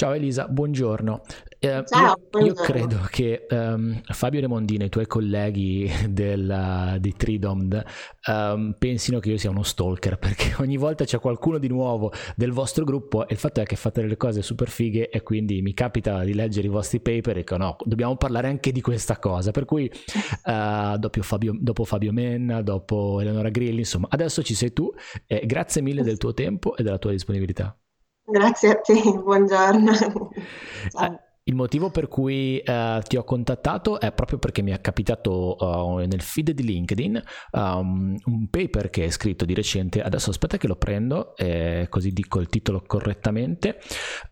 Ciao Elisa, buongiorno. Eh, Ciao, io, io, credo che um, Fabio Remondino e i tuoi colleghi del, di Tridomd um, pensino che io sia uno stalker perché ogni volta c'è qualcuno di nuovo del vostro gruppo e il fatto è che fate delle cose super fighe e quindi mi capita di leggere i vostri paper e dico no, dobbiamo parlare anche di questa cosa. Per cui uh, dopo, Fabio, dopo Fabio Menna, dopo Eleonora Grilli, insomma, adesso ci sei tu. Eh, grazie mille del tuo tempo e della tua disponibilità. Grazie a te, buongiorno. Ciao. Il motivo per cui uh, ti ho contattato è proprio perché mi è capitato uh, nel feed di LinkedIn um, un paper che hai scritto di recente. Adesso aspetta che lo prendo, eh, così dico il titolo correttamente.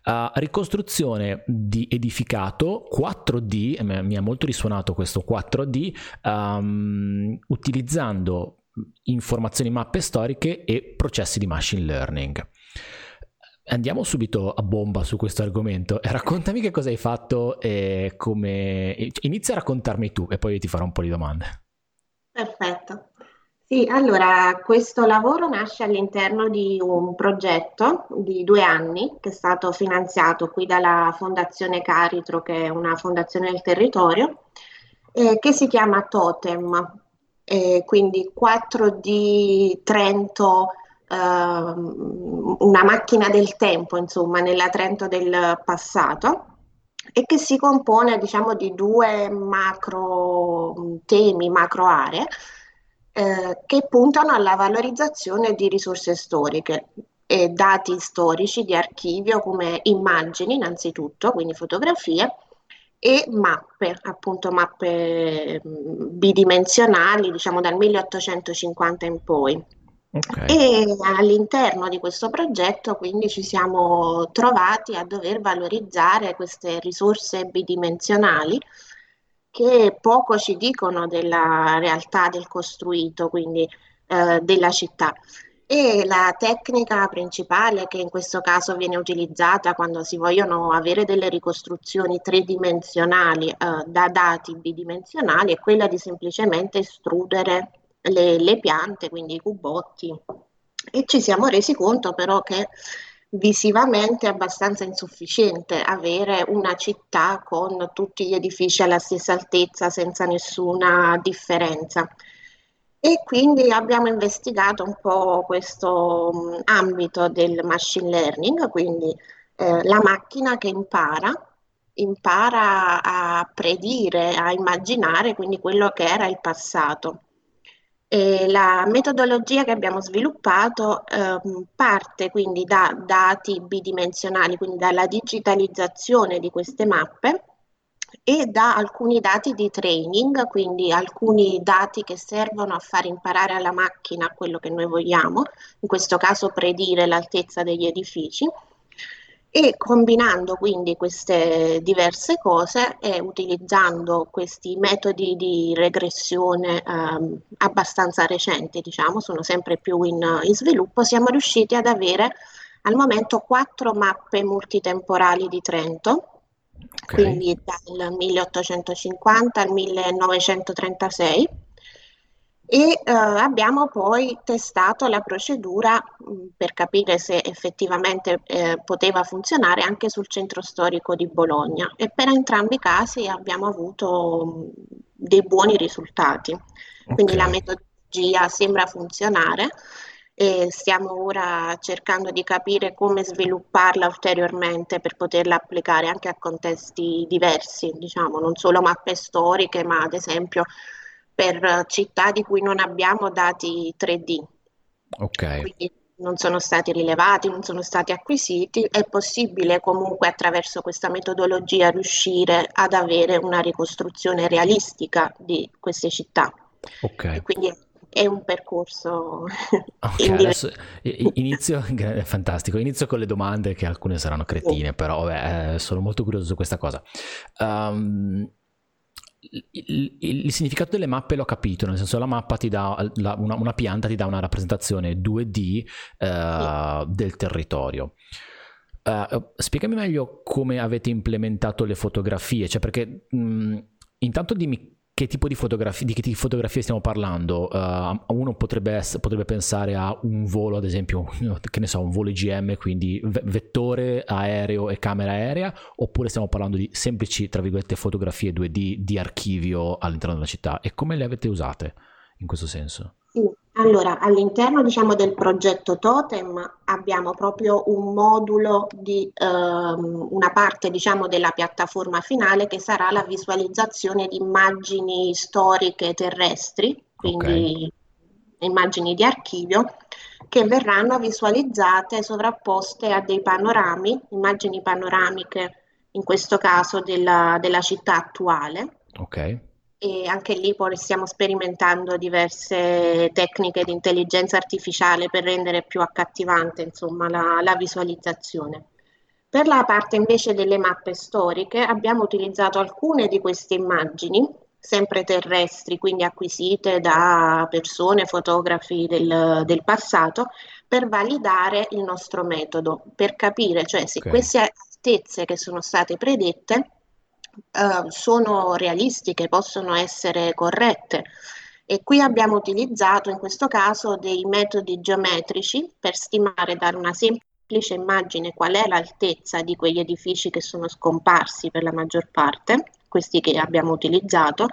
Uh, ricostruzione di edificato 4D, mi ha molto risuonato questo 4D, um, utilizzando informazioni mappe storiche e processi di machine learning. Andiamo subito a bomba su questo argomento. Raccontami che cosa hai fatto e come... Inizia a raccontarmi tu e poi ti farò un po' di domande. Perfetto. Sì, allora questo lavoro nasce all'interno di un progetto di due anni che è stato finanziato qui dalla Fondazione Caritro, che è una fondazione del territorio, eh, che si chiama Totem, eh, quindi 4D Trento una macchina del tempo, insomma, nella Trento del passato e che si compone, diciamo, di due macro temi, macro aree eh, che puntano alla valorizzazione di risorse storiche e dati storici di archivio come immagini innanzitutto, quindi fotografie, e mappe, appunto mappe bidimensionali, diciamo dal 1850 in poi. Okay. E all'interno di questo progetto quindi ci siamo trovati a dover valorizzare queste risorse bidimensionali che poco ci dicono della realtà del costruito, quindi eh, della città. E la tecnica principale che in questo caso viene utilizzata quando si vogliono avere delle ricostruzioni tridimensionali eh, da dati bidimensionali è quella di semplicemente estrudere le, le piante, quindi i cubotti, e ci siamo resi conto però che visivamente è abbastanza insufficiente avere una città con tutti gli edifici alla stessa altezza senza nessuna differenza. E quindi abbiamo investigato un po' questo ambito del machine learning, quindi eh, la macchina che impara, impara a predire, a immaginare quindi quello che era il passato. E la metodologia che abbiamo sviluppato eh, parte quindi da dati bidimensionali, quindi dalla digitalizzazione di queste mappe e da alcuni dati di training, quindi alcuni dati che servono a far imparare alla macchina quello che noi vogliamo, in questo caso predire l'altezza degli edifici e combinando quindi queste diverse cose e utilizzando questi metodi di regressione ehm, abbastanza recenti, diciamo, sono sempre più in, in, sviluppo, siamo riusciti ad avere al momento quattro mappe multitemporali di Trento, okay. quindi dal 1850 al 1936 e eh, abbiamo poi testato la procedura mh, per capire se effettivamente eh, poteva funzionare anche sul centro storico di Bologna e per entrambi i casi abbiamo avuto mh, dei buoni risultati. Okay. Quindi la metodologia sembra funzionare e stiamo ora cercando di capire come svilupparla ulteriormente per poterla applicare anche a contesti diversi, diciamo, non solo mappe storiche, ma ad esempio per città di cui non abbiamo dati 3D. Ok. Quindi non sono stati rilevati, non sono stati acquisiti, è possibile comunque attraverso questa metodologia riuscire ad avere una ricostruzione realistica di queste città. Ok. Quindi è un percorso. Okay, adesso inizio, fantastico, inizio con le domande che alcune saranno cretine, però beh, sono molto curioso su questa cosa. Um, il, il, il, significato delle mappe l'ho capito, nel senso la mappa ti dà la, una, una, pianta ti dà una rappresentazione 2D uh, sì. del territorio. Uh, spiegami meglio come avete implementato le fotografie, cioè perché mh, intanto dimmi che tipo di fotografie, di che tipo di fotografie stiamo parlando? Uh, uno potrebbe, potrebbe, pensare a un volo, ad esempio, che ne so, un volo IGM, quindi vettore aereo e camera aerea, oppure stiamo parlando di semplici, tra virgolette, fotografie 2D di archivio all'interno della città? E come le avete usate in questo senso? Sì, allora all'interno diciamo, del progetto Totem abbiamo proprio un modulo di ehm, una parte diciamo, della piattaforma finale che sarà la visualizzazione di immagini storiche terrestri, quindi okay. immagini di archivio, che verranno visualizzate sovrapposte a dei panorami, immagini panoramiche in questo caso della, della città attuale. Ok e anche lì poi stiamo sperimentando diverse tecniche di intelligenza artificiale per rendere più accattivante insomma, la, la visualizzazione. Per la parte invece delle mappe storiche abbiamo utilizzato alcune di queste immagini, sempre terrestri, quindi acquisite da persone, fotografi del, del passato, per validare il nostro metodo, per capire cioè se okay. queste altezze che sono state predette uh, sono realistiche, possono essere corrette. E qui abbiamo utilizzato in questo caso dei metodi geometrici per stimare, dare una semplice immagine qual è l'altezza di quegli edifici che sono scomparsi per la maggior parte, questi che abbiamo utilizzato,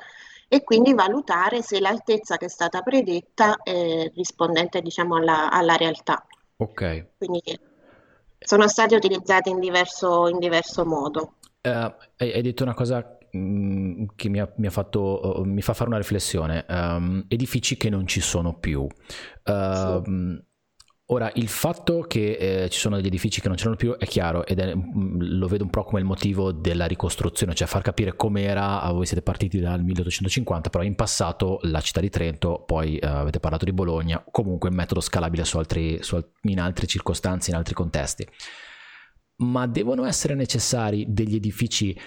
e quindi valutare se l'altezza che è stata predetta è rispondente diciamo, alla, alla realtà. Ok. Quindi sono stati utilizzati in diverso, in diverso modo. Uh, hai, detto una cosa mh, mm, che mi, ha, mi, ha fatto, uh, mi, fa fare una riflessione. Um, edifici che non ci sono più. Uh, sì. Ora, il fatto che eh, ci sono degli edifici che non c'erano più è chiaro ed è, mm, lo vedo un po' come il motivo della ricostruzione, cioè far capire com'era, ah, voi siete partiti dal 1850, però in passato la città di Trento, poi eh, avete parlato di Bologna, comunque metodo scalabile su altri, su, in altre circostanze, in altri contesti ma devono essere necessari degli edifici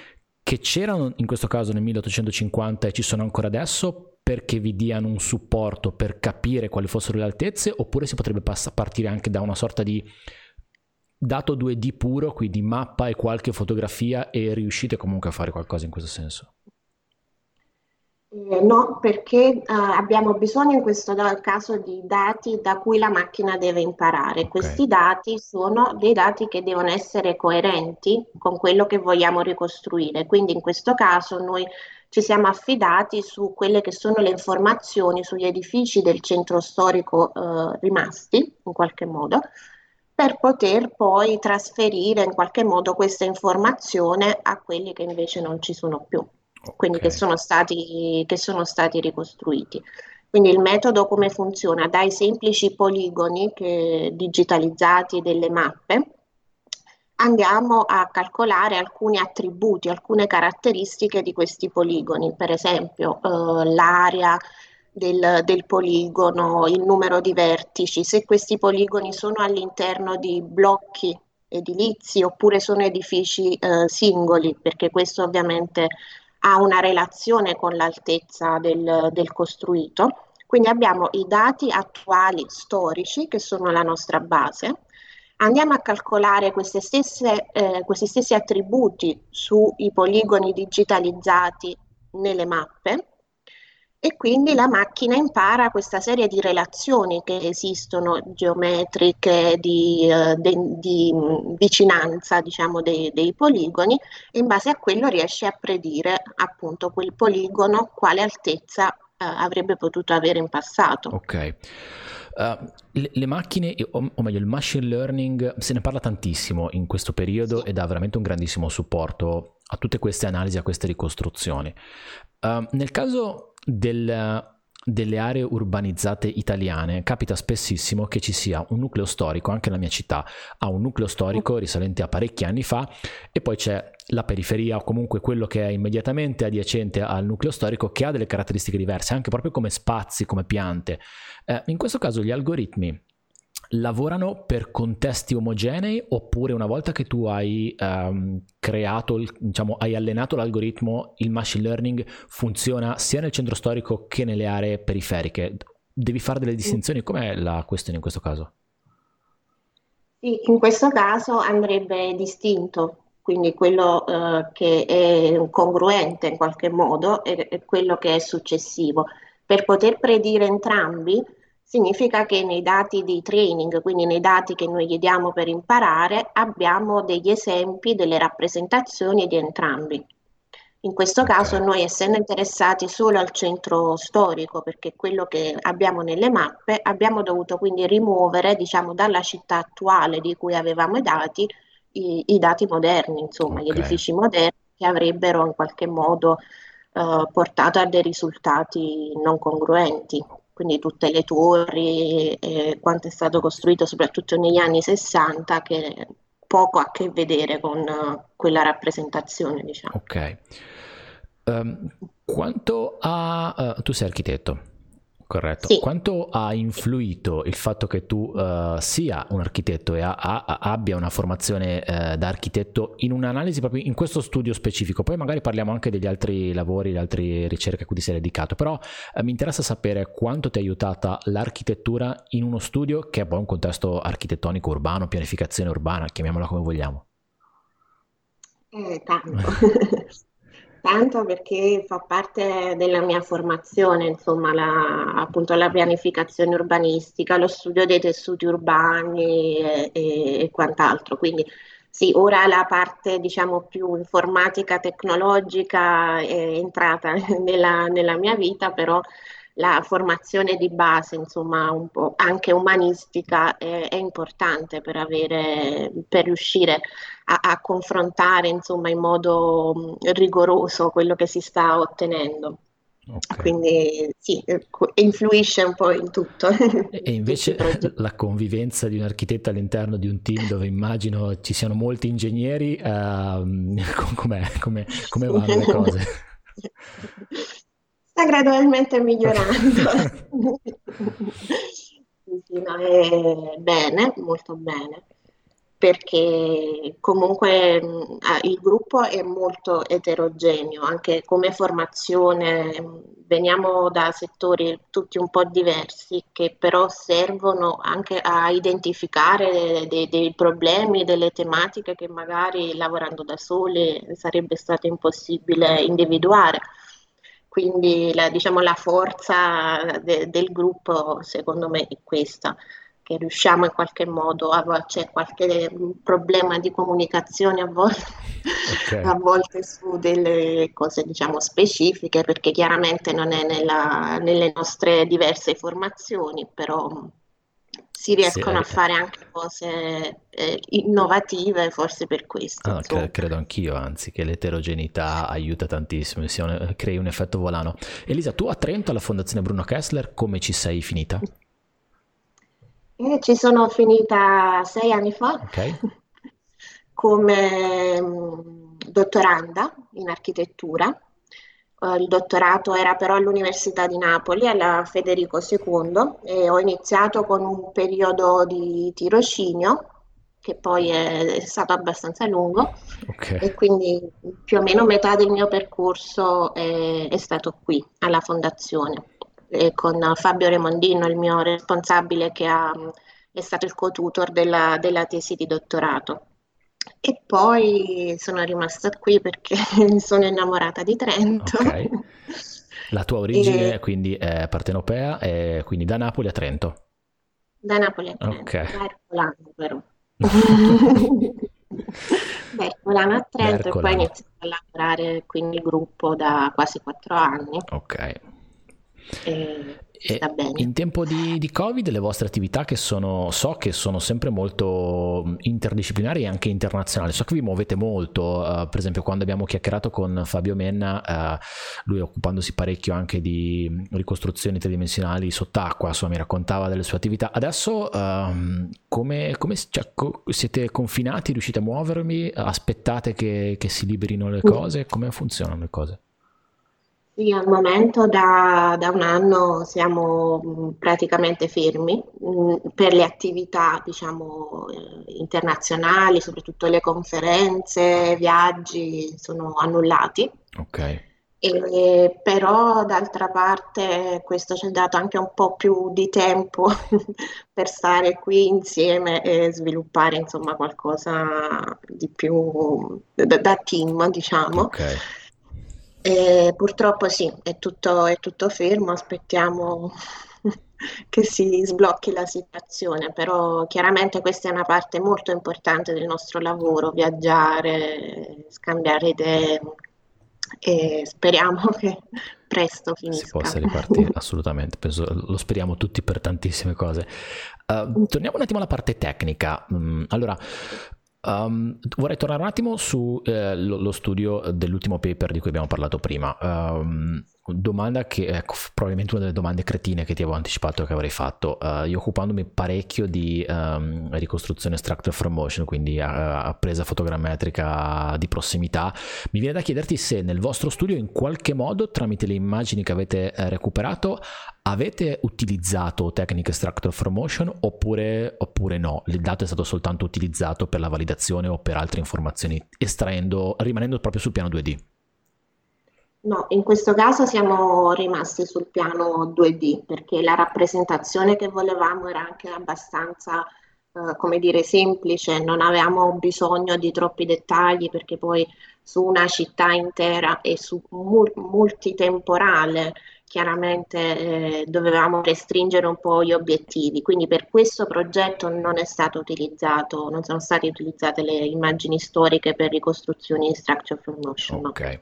che c'erano in questo caso nel 1850 e ci sono ancora adesso perché vi diano un supporto per capire quali fossero le altezze oppure si potrebbe pass- partire anche da una sorta di dato 2D puro, quindi mappa e qualche fotografia e riuscite comunque a fare qualcosa in questo senso? Eh, no, perché eh, abbiamo bisogno in questo caso di dati da cui la macchina deve imparare. Questi dati sono dei dati che devono essere coerenti con quello che vogliamo ricostruire. Quindi in questo caso noi ci siamo affidati su quelle che sono le informazioni sugli edifici del centro storico eh, rimasti in qualche modo per poter poi trasferire in qualche modo questa informazione a quelli che invece non ci sono più quindi che sono, stati, che sono stati ricostruiti. Quindi il metodo come funziona? Dai semplici poligoni che, digitalizzati delle mappe andiamo a calcolare alcuni attributi, alcune caratteristiche di questi poligoni, per esempio eh, l'area del, del, poligono, il numero di vertici, se questi poligoni sono all'interno di blocchi edilizi oppure sono edifici eh, singoli, perché questo ovviamente ha una relazione con l'altezza del, del costruito. Quindi abbiamo i dati attuali storici che sono la nostra base, andiamo a calcolare stesse, eh, questi stessi attributi sui poligoni digitalizzati nelle mappe e quindi la macchina impara questa serie di relazioni che esistono geometriche di, uh, de, di mm, vicinanza diciamo, dei, dei, poligoni e in base a quello riesce a predire appunto quel poligono quale altezza uh, avrebbe potuto avere in passato. Ok. Uh, le, le, macchine, o, o, meglio il machine learning, se ne parla tantissimo in questo periodo sì. ed ha veramente un grandissimo supporto a tutte queste analisi, a queste ricostruzioni. Uh, nel caso del, delle aree urbanizzate italiane capita spessissimo che ci sia un nucleo storico, anche la mia città ha un nucleo storico risalente a parecchi anni fa e poi c'è la periferia o comunque quello che è immediatamente adiacente al nucleo storico che ha delle caratteristiche diverse, anche proprio come spazi, come piante. Eh, in questo caso gli algoritmi lavorano per contesti omogenei oppure una volta che tu hai um, creato, diciamo, hai allenato l'algoritmo, il machine learning funziona sia nel centro storico che nelle aree periferiche? Devi fare delle distinzioni? Com'è la questione in questo caso? Sì, in questo caso andrebbe distinto quindi quello eh, che è congruente in qualche modo è, è quello che è successivo. Per poter predire entrambi significa che nei dati di training, quindi nei dati che noi gli diamo per imparare, abbiamo degli esempi, delle rappresentazioni di entrambi. In questo caso noi essendo interessati solo al centro storico, perché quello che abbiamo nelle mappe, abbiamo dovuto quindi rimuovere, diciamo, dalla città attuale di cui avevamo i dati, i, i dati moderni, insomma, okay. gli edifici moderni che avrebbero in qualche modo eh, portato a dei risultati non congruenti. Quindi tutte le torri, eh, quanto è stato costruito soprattutto negli anni 60, che poco a che vedere con uh, quella rappresentazione, diciamo. Ok. Um, quanto a... Uh, tu sei architetto, corretto. Sì. Quanto ha influito il fatto che tu uh, sia un architetto e a, a, abbia una formazione uh, da architetto in un'analisi proprio in questo studio specifico? Poi magari parliamo anche degli altri lavori, le altre ricerche a cui ti sei dedicato, però uh, mi interessa sapere quanto ti ha aiutata l'architettura in uno studio che è poi un contesto architettonico urbano, pianificazione urbana, chiamiamola come vogliamo. Eh, tanto. tanto perché fa parte della mia formazione, insomma, la, appunto la pianificazione urbanistica, lo studio dei tessuti urbani e, e, e quant'altro. Quindi sì, ora la parte diciamo più informatica, tecnologica è entrata nella, nella mia vita, però la formazione di base, insomma, un po' anche umanistica, è, è importante per, avere, per riuscire a, a, confrontare, insomma, in modo rigoroso quello che si sta ottenendo. Okay. Quindi sì, eh, influisce un po' in tutto. E invece la convivenza di un architetto all'interno di un team dove immagino ci siano molti ingegneri, uh, com'è, come, come vanno le cose? sta gradualmente migliorando. sì, no, è bene, molto bene, perché comunque il gruppo è molto eterogeneo, anche come formazione veniamo da settori tutti un po' diversi che però servono anche a identificare dei, dei problemi, delle tematiche che magari lavorando da soli sarebbe stato impossibile individuare quindi la, diciamo, la forza de, del gruppo secondo me è questa, che riusciamo in qualche modo, a, c'è qualche problema di comunicazione a volte, okay. a volte su delle cose diciamo, specifiche, perché chiaramente non è nella, nelle nostre diverse formazioni, però si riescono sì, a fare anche cose eh, innovative, forse per questo. Ah, cre- credo anch'io, anzi, che l'eterogeneità aiuta tantissimo, un, crei un effetto volano. Elisa, tu a Trento, alla Fondazione Bruno Kessler, come ci sei finita? Eh, ci sono finita sei anni fa okay. come mh, dottoranda in architettura eh, il dottorato era però all'Università di Napoli, alla Federico II, e ho iniziato con un periodo di tirocinio che poi è, stato abbastanza lungo okay. e quindi più o meno metà del mio percorso è, è stato qui alla fondazione e con Fabio Remondino, il mio responsabile che ha, è stato il co-tutor della, della tesi di dottorato. E poi sono rimasta qui perché mi sono innamorata di Trento. Okay. La tua origine e... quindi è partenopea e quindi da Napoli a Trento? Da Napoli a Trento, okay. da Ercolano però. da Ercolano a Trento e poi ho iniziato a lavorare qui nel gruppo da quasi quattro anni. Ok. E in tempo di, di, Covid le vostre attività che sono, so che sono sempre molto interdisciplinari e anche internazionali, so che vi muovete molto, uh, per esempio quando abbiamo chiacchierato con Fabio Menna, uh, lui occupandosi parecchio anche di ricostruzioni tridimensionali sott'acqua, insomma mi raccontava delle sue attività. Adesso uh, come, come cioè, co- siete confinati, riuscite a muovermi, aspettate che, che si liberino le cose, come funzionano le cose? Sì, al momento da, da un anno siamo mm, praticamente fermi mh, mm, per le attività, diciamo, eh, internazionali, soprattutto le conferenze, viaggi sono annullati. Ok. E, però d'altra parte questo ci ha dato anche un po' più di tempo per stare qui insieme e sviluppare insomma qualcosa di più da, da team, diciamo. Ok. E purtroppo sì, è tutto, è tutto fermo, aspettiamo che si sblocchi la situazione, però chiaramente questa è una parte molto importante del nostro lavoro, viaggiare, scambiare idee e speriamo che presto finisca. Si possa ripartire, assolutamente, penso, lo speriamo tutti per tantissime cose. Uh, torniamo un attimo alla parte tecnica. Mm, allora, Um, vorrei tornare un attimo sullo eh, studio dell'ultimo paper di cui abbiamo parlato prima. Um, domanda che ecco, probabilmente una delle domande cretine che ti avevo anticipato che avrei fatto. Uh, io occupandomi parecchio di um, ricostruzione structure from motion, quindi uh, presa fotogrammetrica di prossimità, mi viene da chiederti se nel vostro studio in qualche modo tramite le immagini che avete uh, recuperato avete utilizzato tecniche structure from motion oppure, oppure no? Il dato è stato soltanto utilizzato per la validazione o per altre informazioni, estraendo, rimanendo proprio sul piano 2D? No, in questo caso siamo rimasti sul piano 2D perché la rappresentazione che volevamo era anche abbastanza, eh, come dire, semplice, non avevamo bisogno di troppi dettagli perché poi su una città intera e su mul- multitemporale chiaramente eh, dovevamo restringere un po' gli obiettivi, quindi per questo progetto non è stato utilizzato, non sono state utilizzate le immagini storiche per ricostruzioni in structure from motion. Ok. No.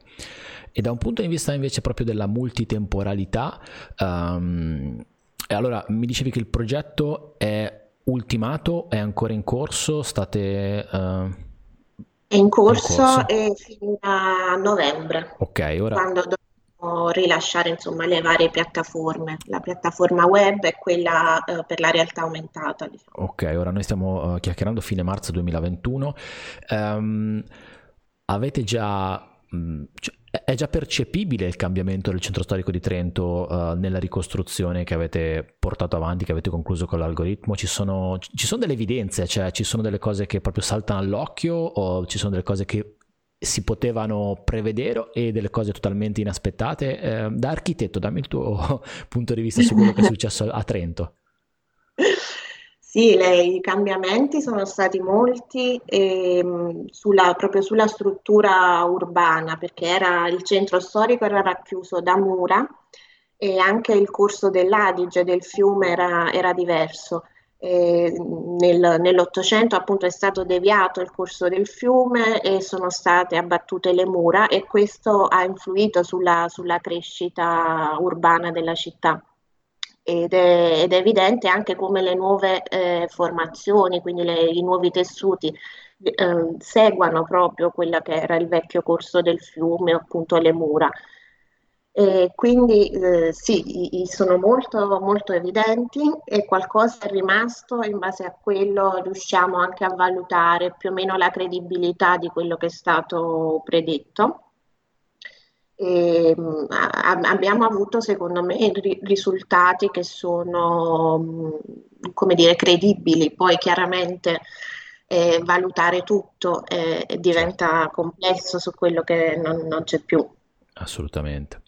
E da un punto di vista invece proprio della multitemporalità, um, allora mi dicevi che il progetto è ultimato, è ancora in corso, state... Uh, è in corso, in corso. e fino a novembre. Ok, ora... Quando rilasciare insomma le varie piattaforme. La piattaforma web è quella uh, per la realtà aumentata. Diciamo. Ok, ora noi stiamo uh, chiacchierando fine marzo 2021. Um, ehm, avete già... Mh, cioè, è già percepibile il cambiamento del centro storico di Trento uh, nella ricostruzione che avete portato avanti, che avete concluso con l'algoritmo? Ci sono, ci sono delle evidenze, cioè ci sono delle cose che proprio saltano all'occhio o ci sono delle cose che si potevano prevedere e delle cose totalmente inaspettate? Eh, da architetto, dammi il tuo punto di vista su quello che è successo a Trento. Sì, le, i cambiamenti sono stati molti ehm, sulla, proprio sulla struttura urbana, perché era, il centro storico era racchiuso da mura e anche il corso dell'Adige, del fiume, era, era diverso. Eh, nel, nell'Ottocento appunto è stato deviato il corso del fiume e sono state abbattute le mura e questo ha influito sulla, sulla crescita urbana della città ed è, ed è, evidente anche come le nuove eh, formazioni, quindi le, i nuovi tessuti, eh, seguano proprio quello che era il vecchio corso del fiume, appunto le mura. E quindi eh, sì, sono molto, molto evidenti e qualcosa è rimasto in base a quello riusciamo anche a valutare più o meno la credibilità di quello che è stato predetto. E, ehm, a, abbiamo avuto secondo me ri- risultati che sono mm, come dire credibili. Poi chiaramente eh, valutare tutto eh, diventa complesso su quello che non, non c'è più. Assolutamente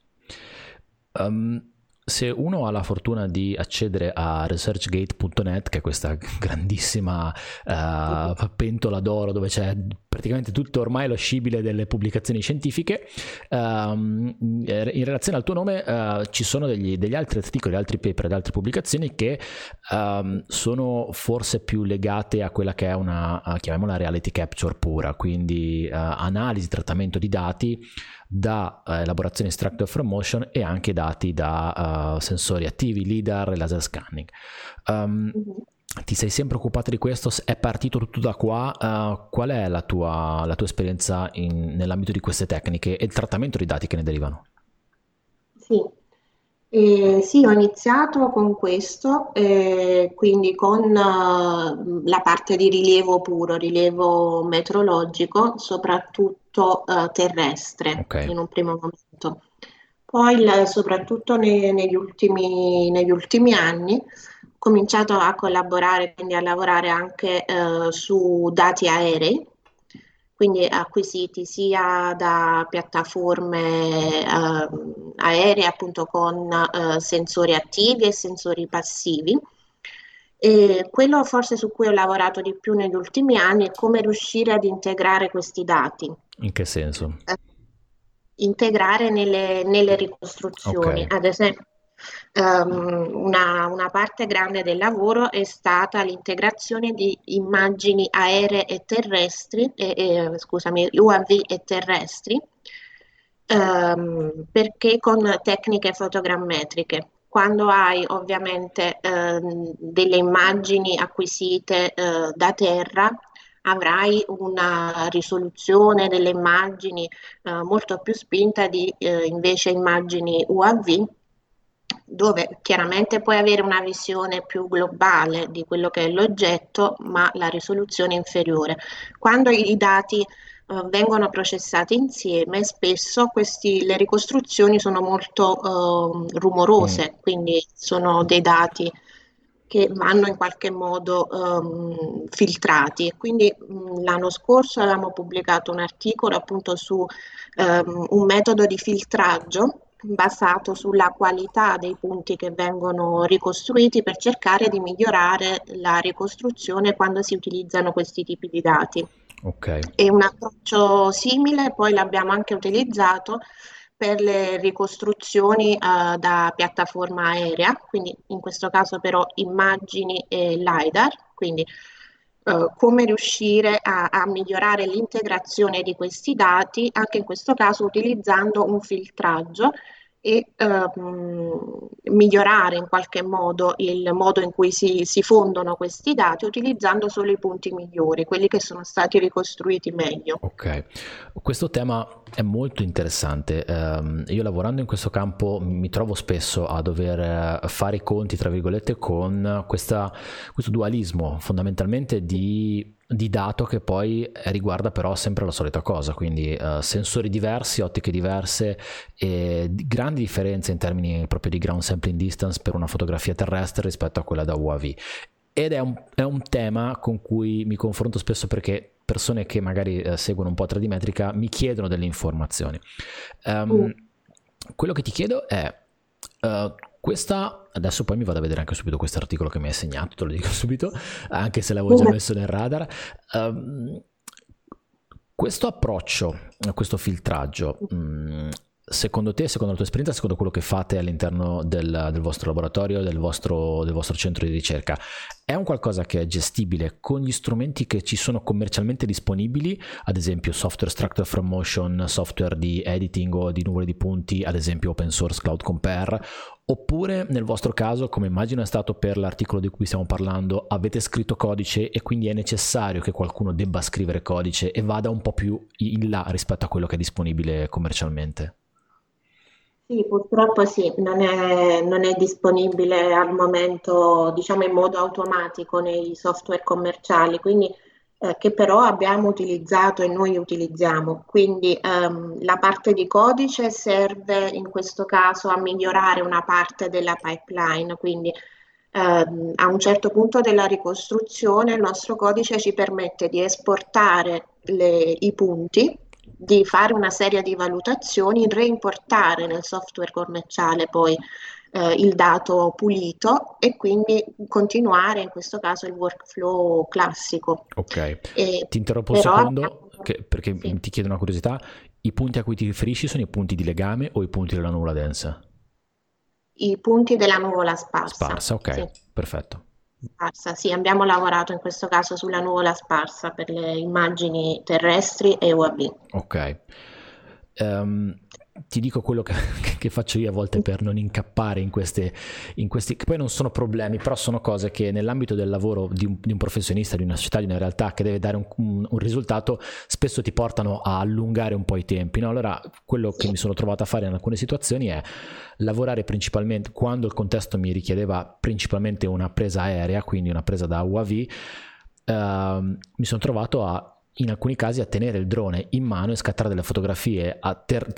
um, se uno ha la fortuna di accedere a researchgate.net, che è questa grandissima uh, pentola d'oro dove c'è praticamente tutto ormai lo scibile delle pubblicazioni scientifiche, um, in relazione al tuo nome uh, ci sono degli, degli, altri articoli, altri paper ed altre pubblicazioni che um, sono forse più legate a quella che è una, uh, chiamiamola reality capture pura, quindi analisi, trattamento di dati da uh, elaborazione extractor from motion e anche dati da uh, sensori attivi, LIDAR e laser scanning. Um. Ti sei sempre occupato di questo? È partito tutto da qua? Uh, qual è la tua, la tua esperienza in, nell'ambito di queste tecniche e il trattamento di dati che ne derivano? Sì, eh, sì, ho iniziato con questo, eh, quindi con uh, la parte di rilievo puro, rilievo metrologico, soprattutto uh, terrestre okay. in un primo momento. Poi, la, soprattutto ne, negli, ultimi, negli, ultimi, anni, ho cominciato a collaborare, quindi a lavorare anche uh, su dati aerei quindi acquisiti sia da piattaforme eh, aeree appunto con eh, sensori attivi e sensori passivi. E quello forse su cui ho lavorato di più negli ultimi anni è come riuscire ad integrare questi dati. In che senso? Eh, integrare nelle, nelle ricostruzioni. Okay. Ad esempio, Um, una, una, parte grande del lavoro è stata l'integrazione di immagini aeree e terrestri, eh, eh, scusami, UAV e terrestri, um, perché con tecniche fotogrammetriche. Quando hai ovviamente uh, delle immagini acquisite uh, da terra, avrai una risoluzione delle immagini uh, molto più spinta di invece immagini UAV dove chiaramente puoi avere una visione più globale di quello che è l'oggetto, ma la risoluzione è inferiore. Quando i dati uh, vengono processati insieme, spesso questi, le ricostruzioni sono molto uh, rumorose, mm. quindi sono dei dati che vanno in qualche modo um, filtrati. Quindi mh, l'anno scorso avevamo pubblicato un articolo appunto su um, un metodo di filtraggio basato sulla qualità dei punti che vengono ricostruiti per cercare di migliorare la ricostruzione quando si utilizzano questi tipi di dati. Okay. E un approccio simile poi l'abbiamo anche utilizzato per le ricostruzioni uh, da piattaforma aerea, quindi in questo caso però immagini e LiDAR, quindi Uh, come riuscire a, a, migliorare l'integrazione di questi dati, anche in questo caso utilizzando un filtraggio e uh, migliorare in qualche modo il modo in cui si, si, fondono questi dati utilizzando solo i punti migliori, quelli che sono stati ricostruiti meglio. Ok, questo tema è molto interessante. Um, io lavorando in questo campo mi trovo spesso a dover fare i conti, tra virgolette, con questa, questo dualismo fondamentalmente di di dato che poi riguarda però sempre la solita cosa, quindi uh, sensori diversi, ottiche diverse e grandi differenze in termini proprio di ground sampling distance per una fotografia terrestre rispetto a quella da UAV. Ed è un, è un tema con cui mi confronto spesso perché persone che magari uh, seguono un po' 3D metrica mi chiedono delle informazioni. Um, uh. Quello che ti chiedo è Uh, questa, adesso poi mi vado a vedere anche subito questo articolo che mi hai segnato, te lo dico subito, anche se l'avevo già messo nel radar. Um, questo approccio, questo filtraggio, um, secondo te, secondo la tua esperienza, secondo quello che fate all'interno del, del vostro laboratorio, del vostro, del vostro, centro di ricerca, è un qualcosa che è gestibile con gli strumenti che ci sono commercialmente disponibili, ad esempio software structure from motion, software di editing o di nuvole di punti, ad esempio open source cloud compare, Oppure nel vostro caso, come immagino è stato per l'articolo di cui stiamo parlando, avete scritto codice e quindi è necessario che qualcuno debba scrivere codice e vada un po' più in là rispetto a quello che è disponibile commercialmente? Sì, purtroppo sì, non è, non è disponibile al momento, diciamo, in modo automatico nei software commerciali, quindi eh, che però abbiamo utilizzato e noi utilizziamo. Quindi ehm, la parte di codice serve in questo caso a migliorare una parte della pipeline, quindi ehm, a un certo punto della ricostruzione il nostro codice ci permette di esportare le, i punti di fare una serie di valutazioni, reimportare nel software commerciale poi eh, il dato pulito e quindi continuare in questo caso il workflow classico. Ok, e ti interrompo un secondo che, perché sì. ti chiedo una curiosità, i punti a cui ti riferisci sono i punti di legame o i punti della nuvola densa? I punti della nuvola sparsa. Sparsa, ok, sì. perfetto. Sparsa, sì, abbiamo lavorato in questo caso sulla nuvola sparsa per le immagini terrestri e UAV. Ok. Um, ti dico quello che, che, faccio io a volte per non incappare in, queste, in questi, che poi non sono problemi, però sono cose che nell'ambito del lavoro di un, di un professionista, di una società, di una realtà che deve dare un, un, un, risultato, spesso ti portano a allungare un po' i tempi. No? Allora, quello che mi sono trovato a fare in alcune situazioni è lavorare principalmente, quando il contesto mi richiedeva principalmente una presa aerea, quindi una presa da UAV, eh, mi sono trovato a in alcuni casi a tenere il drone in mano e scattare delle fotografie ter-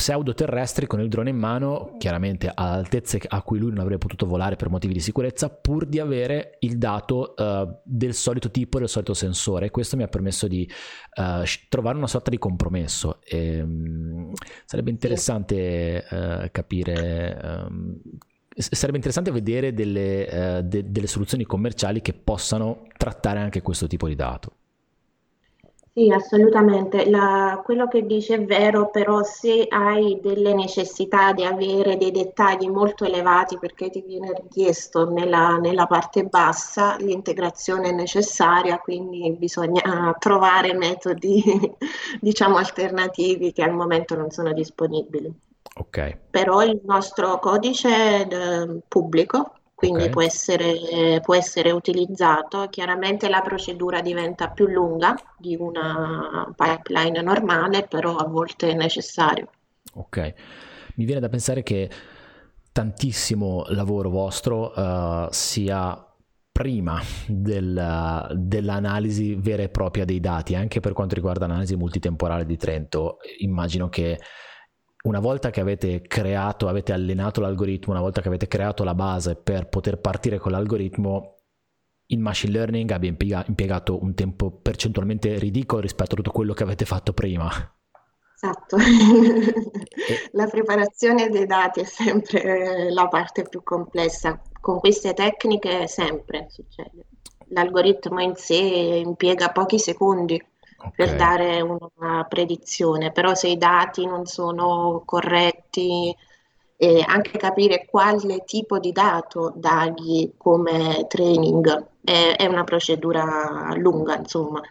pseudo terrestri con il drone in mano, chiaramente a altezze a cui lui non avrebbe potuto volare per motivi di sicurezza, pur di avere il dato uh, del solito tipo, del solito sensore. Questo mi ha permesso di uh, trovare una sorta di compromesso. E, um, sarebbe interessante uh, capire. Um, sarebbe interessante vedere delle, de- delle soluzioni commerciali che possano trattare anche questo tipo di dato. Sì, assolutamente. La- quello che dice è vero, però se hai delle necessità di avere dei dettagli molto elevati perché ti viene richiesto nella, nella parte bassa, l'integrazione è necessaria, quindi bisogna trovare metodi, diciamo, alternativi che al momento non sono disponibili. Ok. Però il nostro codice è eh, pubblico, quindi okay. può, essere, può essere utilizzato. Chiaramente la procedura diventa più lunga di una pipeline normale, però a volte è necessario. Ok, mi viene da pensare che tantissimo lavoro vostro uh, sia prima del, dell'analisi vera e propria dei dati, anche per quanto riguarda l'analisi multitemporale di Trento. Immagino che una volta che avete creato, avete allenato l'algoritmo, una volta che avete creato la base per poter partire con l'algoritmo, il machine learning abbia impiegato un tempo percentualmente ridicolo rispetto a tutto quello che avete fatto prima. Esatto, la preparazione dei dati è sempre la parte più complessa. Con queste tecniche sempre succede. L'algoritmo in sé impiega pochi secondi okay. per dare una predizione, però se i dati non sono corretti, e anche capire quale tipo di dato dargli come training è, è una procedura lunga, insomma,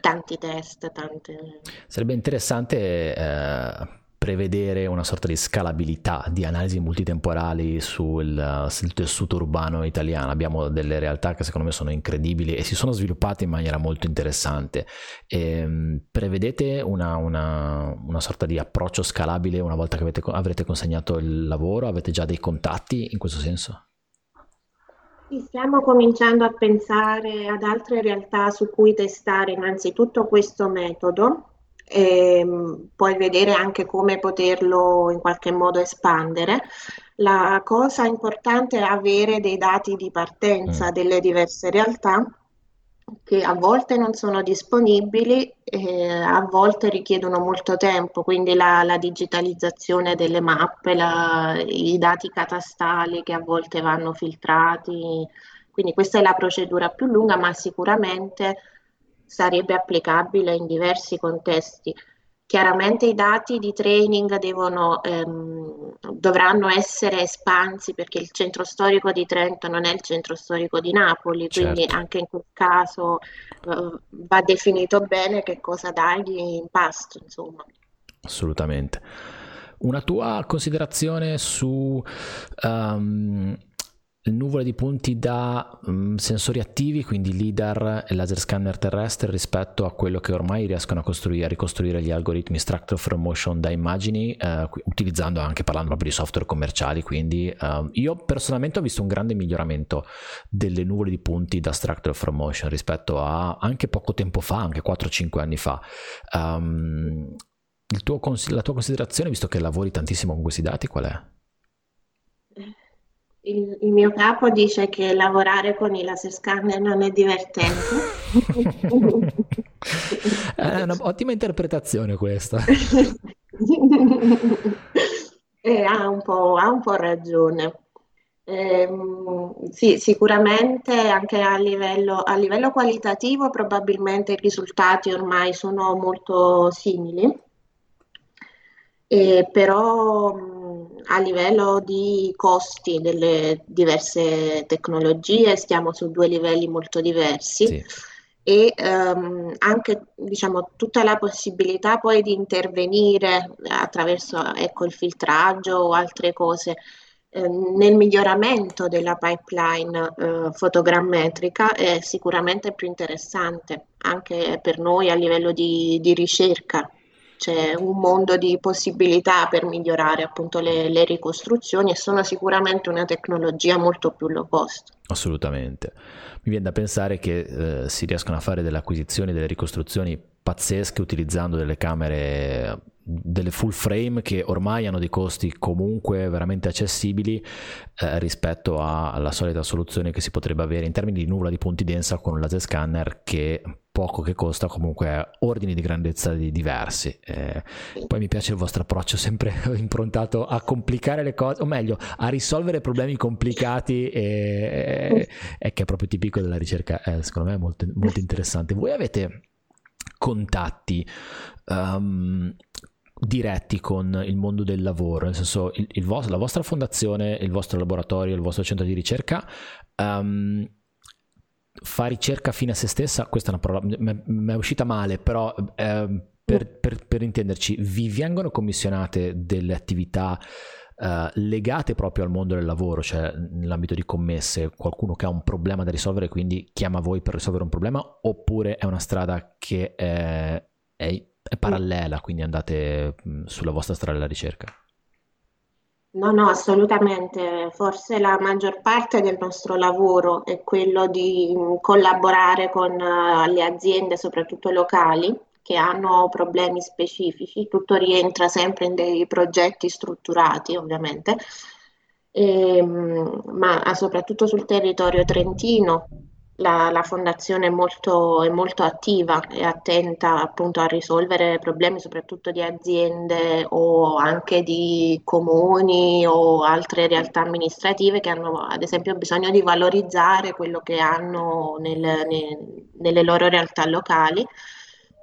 tanti test, tante... Sarebbe interessante eh prevedere una sorta di scalabilità di analisi multitemporali sul, sul, tessuto urbano italiano. Abbiamo delle realtà che secondo me sono incredibili e si sono sviluppate in maniera molto interessante. E, ehm, prevedete una, una, una, sorta di approccio scalabile una volta che avete, avrete consegnato il lavoro? Avete già dei contatti in questo senso? Stiamo cominciando a pensare ad altre realtà su cui testare innanzitutto questo metodo e ehm, poi vedere anche come poterlo in qualche modo espandere. La cosa importante è avere dei dati di partenza mm. delle diverse realtà che a volte non sono disponibili e a volte richiedono molto tempo, quindi la, la digitalizzazione delle mappe, la, i dati catastali che a volte vanno filtrati. Quindi questa è la procedura più lunga, ma sicuramente sarebbe applicabile in diversi contesti. Chiaramente i dati di training devono, ehm, dovranno essere espansi perché il centro storico di Trento non è il centro storico di Napoli, quindi certo. anche in quel caso eh, va definito bene che cosa dargli in pasto, insomma. Assolutamente. Una tua considerazione su um, nuvole di punti da um, sensori attivi, quindi LIDAR e laser scanner terrestre rispetto a quello che ormai riescono a costruire, a ricostruire gli algoritmi structure from motion da immagini, uh, utilizzando anche, parlando proprio di software commerciali, quindi uh, io personalmente ho visto un grande miglioramento delle nuvole di punti da structure from motion rispetto a anche poco tempo fa, anche 4-5 anni fa. Um, tuo, la tua considerazione, visto che lavori tantissimo con questi dati, qual è? Il, il, mio capo dice che lavorare con i laser scanner non è divertente. è un'ottima interpretazione questa. e ha un po', ha un po ragione. Eh, sì, sicuramente anche a livello, a livello qualitativo probabilmente i risultati ormai sono molto simili, eh, però a livello di costi delle diverse tecnologie stiamo su due livelli molto diversi. Sì. E um, anche diciamo, tutta la possibilità poi di intervenire attraverso ecco, il filtraggio o altre cose eh, nel miglioramento della pipeline eh, fotogrammetrica è sicuramente più interessante anche per noi a livello di, di ricerca c'è un mondo di possibilità per migliorare appunto le, le, ricostruzioni e sono sicuramente una tecnologia molto più low cost. Assolutamente. Mi viene da pensare che eh, si riescono a fare delle acquisizioni, delle ricostruzioni pazzesche utilizzando delle camere delle full frame che ormai hanno dei costi comunque veramente accessibili eh, rispetto alla solita soluzione che si potrebbe avere in termini di nuvola di punti densa con un laser scanner che poco che costa comunque ordini di grandezza di diversi. Eh, poi mi piace il vostro approccio sempre improntato a complicare le cose o meglio a risolvere problemi complicati e, e che è proprio tipico della ricerca eh, secondo me è molto, molto interessante. Voi avete contatti um, diretti con il mondo del lavoro, nel senso il, il vostro, la vostra fondazione, il vostro laboratorio, il vostro centro di ricerca um, fa ricerca fine a se stessa, questa è una parola, mi è uscita male, però eh, per, per, per, intenderci, vi vengono commissionate delle attività eh, legate proprio al mondo del lavoro, cioè nell'ambito di commesse, qualcuno che ha un problema da risolvere, quindi chiama voi per risolvere un problema, oppure è una strada che è, è è parallela, quindi andate sulla vostra strada della ricerca. No, no, assolutamente. Forse la maggior parte del nostro lavoro è quello di collaborare con uh, le aziende, soprattutto locali, che hanno problemi specifici. Tutto rientra sempre in dei progetti strutturati, ovviamente, e, ehm, ma soprattutto sul territorio trentino la, la fondazione è molto, è molto attiva e attenta appunto a risolvere problemi soprattutto di aziende o anche di comuni o altre realtà amministrative che hanno ad esempio bisogno di valorizzare quello che hanno nel, nel, nelle loro realtà locali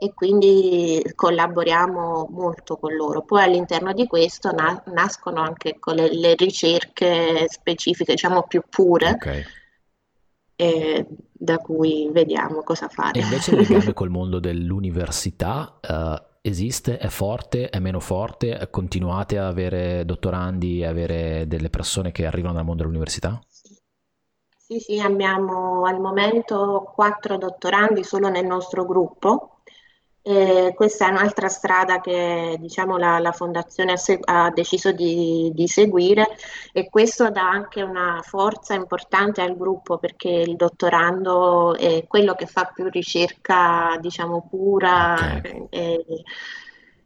e quindi collaboriamo molto con loro. Poi all'interno di questo na- nascono anche le, le, ricerche specifiche, diciamo più pure. Okay e da cui vediamo cosa fare. E invece il legame col mondo dell'università uh, esiste, è forte, è meno forte? Continuate a avere dottorandi, a avere delle persone che arrivano dal mondo dell'università? Sì, sì, abbiamo al momento quattro dottorandi solo nel nostro gruppo e questa è un'altra strada che diciamo, la, la Fondazione ha, se- ha deciso di, di, seguire e questo dà anche una forza importante al gruppo perché il dottorando è quello che fa più ricerca diciamo, pura. Okay. E,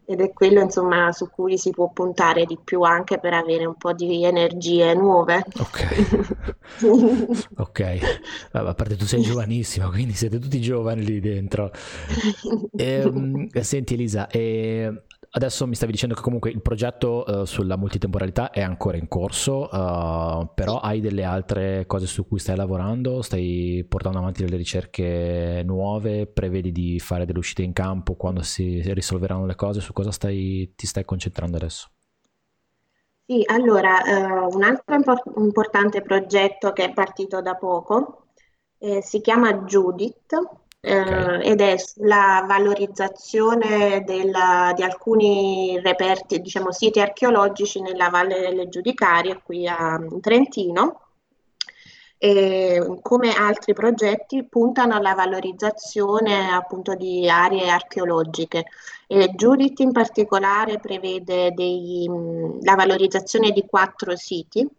ed è quello insomma su cui si può puntare di più anche per avere un po' di energie nuove. Ok, ok, a parte tu sei giovanissima, quindi siete tutti giovani lì dentro. E, ehm, senti Elisa, e Adesso mi stavi dicendo che comunque il progetto uh, sulla multitemporalità è ancora in corso, uh, però hai delle altre cose su cui stai lavorando? Stai portando avanti delle ricerche nuove? Prevedi di fare delle uscite in campo quando si risolveranno le cose? Su cosa stai, ti stai concentrando adesso? Sì, allora, uh, un altro import- importante progetto che è partito da poco eh, si chiama Judith Eh, ed è sulla valorizzazione della, di alcuni reperti, diciamo siti archeologici nella Valle delle Giudicarie qui a Trentino. E, come altri progetti puntano alla valorizzazione appunto di aree archeologiche. E Judith in particolare prevede dei, la valorizzazione di quattro siti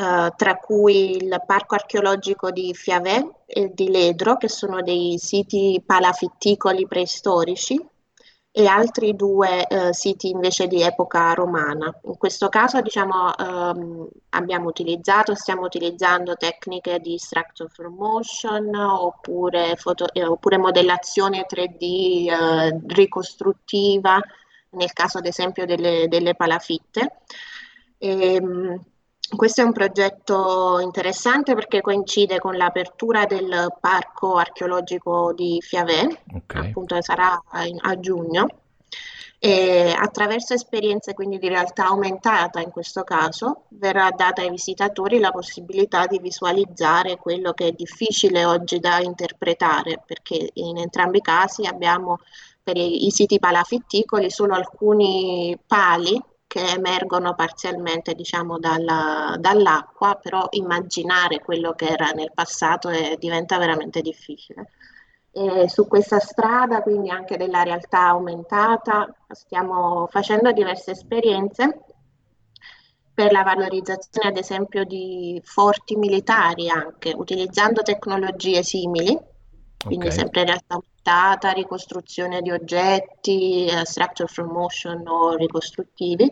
Uh, tra cui il Parco archeologico di Fiavè e di Ledro, che sono dei siti palafitticoli preistorici, e altri due uh, siti invece di epoca romana. In questo caso diciamo, um, abbiamo utilizzato, stiamo utilizzando tecniche di structure from motion oppure, foto, eh, oppure modellazione 3D uh, ricostruttiva, nel caso ad esempio delle, delle palafitte. E, um, questo è un progetto interessante perché coincide con l'apertura del parco archeologico di Fiavè, okay. appunto che sarà a giugno, e attraverso esperienze quindi di realtà aumentata in questo caso verrà data ai visitatori la possibilità di visualizzare quello che è difficile oggi da interpretare perché in entrambi i casi abbiamo per i, i siti palafitticoli solo alcuni pali che emergono parzialmente diciamo, dalla, dall'acqua, però immaginare quello che era nel passato è, diventa veramente difficile. E su questa strada, quindi anche della realtà aumentata, stiamo facendo diverse esperienze per la valorizzazione ad esempio di forti militari anche, utilizzando tecnologie simili quindi okay. sempre realtà aumentata, ricostruzione di oggetti, uh, structure from motion o ricostruttivi,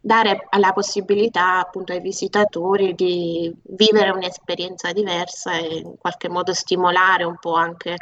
dare la possibilità appunto ai visitatori di vivere un'esperienza diversa e in qualche modo stimolare un po' anche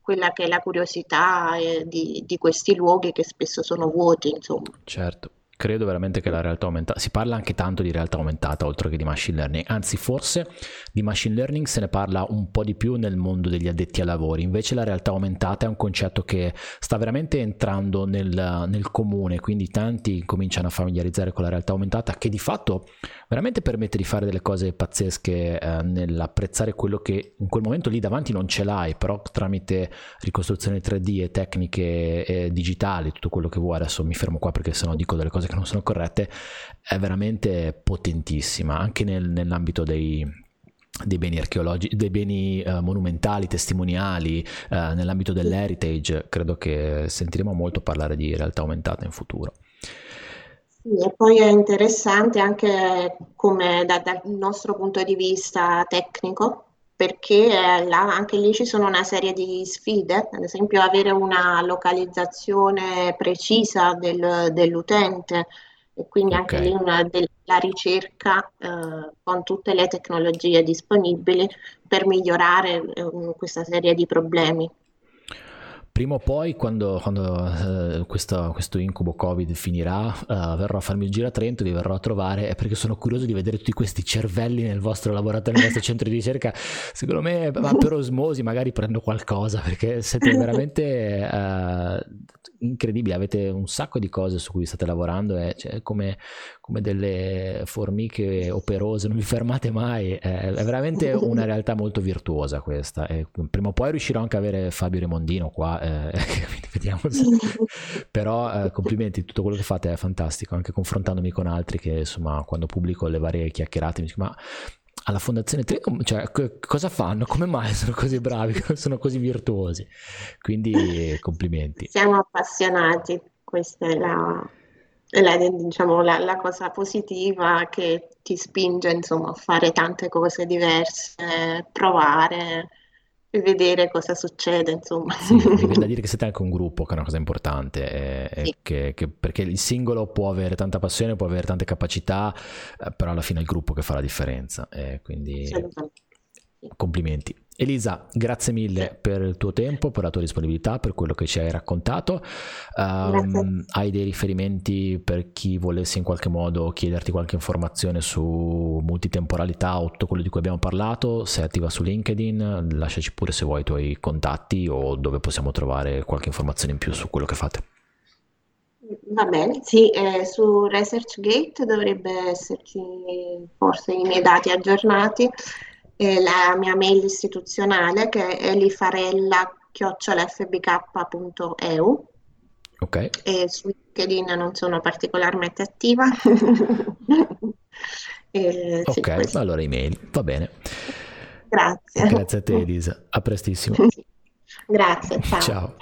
quella che è la curiosità eh, di, di questi luoghi che spesso sono vuoti, insomma. Certo credo veramente che la realtà aumentata, si parla anche tanto di realtà aumentata oltre che di machine learning, anzi forse di machine learning se ne parla un po' di più nel mondo degli addetti ai lavori, invece la realtà aumentata è un concetto che sta veramente entrando nel, nel comune, quindi tanti cominciano a familiarizzare con la realtà aumentata che di fatto veramente permette di fare delle cose pazzesche eh, nell'apprezzare quello che in quel momento lì davanti non ce l'hai, però tramite ricostruzione 3D e tecniche eh, digitali, tutto quello che vuoi, adesso mi fermo qua perché sennò dico delle cose che non sono corrette, è veramente potentissima, anche nel, nell'ambito dei, dei beni archeologici, dei beni uh, monumentali, testimoniali, uh, nell'ambito dell'heritage, credo che sentiremo molto parlare di realtà aumentata in futuro. Sì, e poi è interessante anche come da, dal nostro punto di vista tecnico, perché eh, là, anche lì ci sono una serie di sfide, ad esempio avere una localizzazione precisa del, dell'utente e quindi okay. anche lì una, della ricerca eh, con tutte le tecnologie disponibili per migliorare eh, questa serie di problemi prima o poi quando, quando uh, questo, questo, incubo covid finirà uh, verrò a farmi il giro a Trento vi verrò a trovare perché sono curioso di vedere tutti questi cervelli nel vostro laboratorio nel vostro centro di ricerca. Secondo me ma per osmosi magari prendo qualcosa perché siete veramente uh, incredibili avete un sacco di cose su cui state lavorando e cioè, come, come delle formiche operose non vi fermate mai è, è veramente una realtà molto virtuosa questa e prima o poi riuscirò anche a avere Fabio Remondino qua eh, vediamo se... però eh, complimenti, tutto quello che fate è fantastico, anche confrontandomi con altri che insomma quando pubblico le varie chiacchierate mi dicono ma alla Fondazione Trigo, cioè, cosa fanno? Come mai sono così bravi, sono così virtuosi? Quindi complimenti. Siamo appassionati, questa è la, la, diciamo, la, la cosa positiva che ti spinge insomma, a fare tante cose diverse, provare vedere cosa succede, insomma. Sì, da dire che siete anche un gruppo, che è una cosa importante, eh, sì. che, che, perché il singolo può avere tanta passione, può avere tante capacità, eh, però alla fine è il gruppo che fa la differenza, eh, quindi complimenti. Elisa, grazie mille per il tuo tempo, per la tua disponibilità, per quello che ci hai raccontato. Um, hai dei riferimenti per chi volesse in qualche modo chiederti qualche informazione su multitemporalità o tutto quello di cui abbiamo parlato? Sei attiva su LinkedIn, lasciaci pure se vuoi i tuoi contatti o dove possiamo trovare qualche informazione in più su quello che fate. Va bene, sì, eh, su ResearchGate dovrebbe esserci forse i miei dati aggiornati eh, la mia mail istituzionale che è lifarella-fbk.eu. Ok. E su LinkedIn non sono particolarmente attiva. e, ok, sì, allora email, va bene. Grazie. Grazie a te Elisa, a prestissimo. Grazie, ciao. ciao.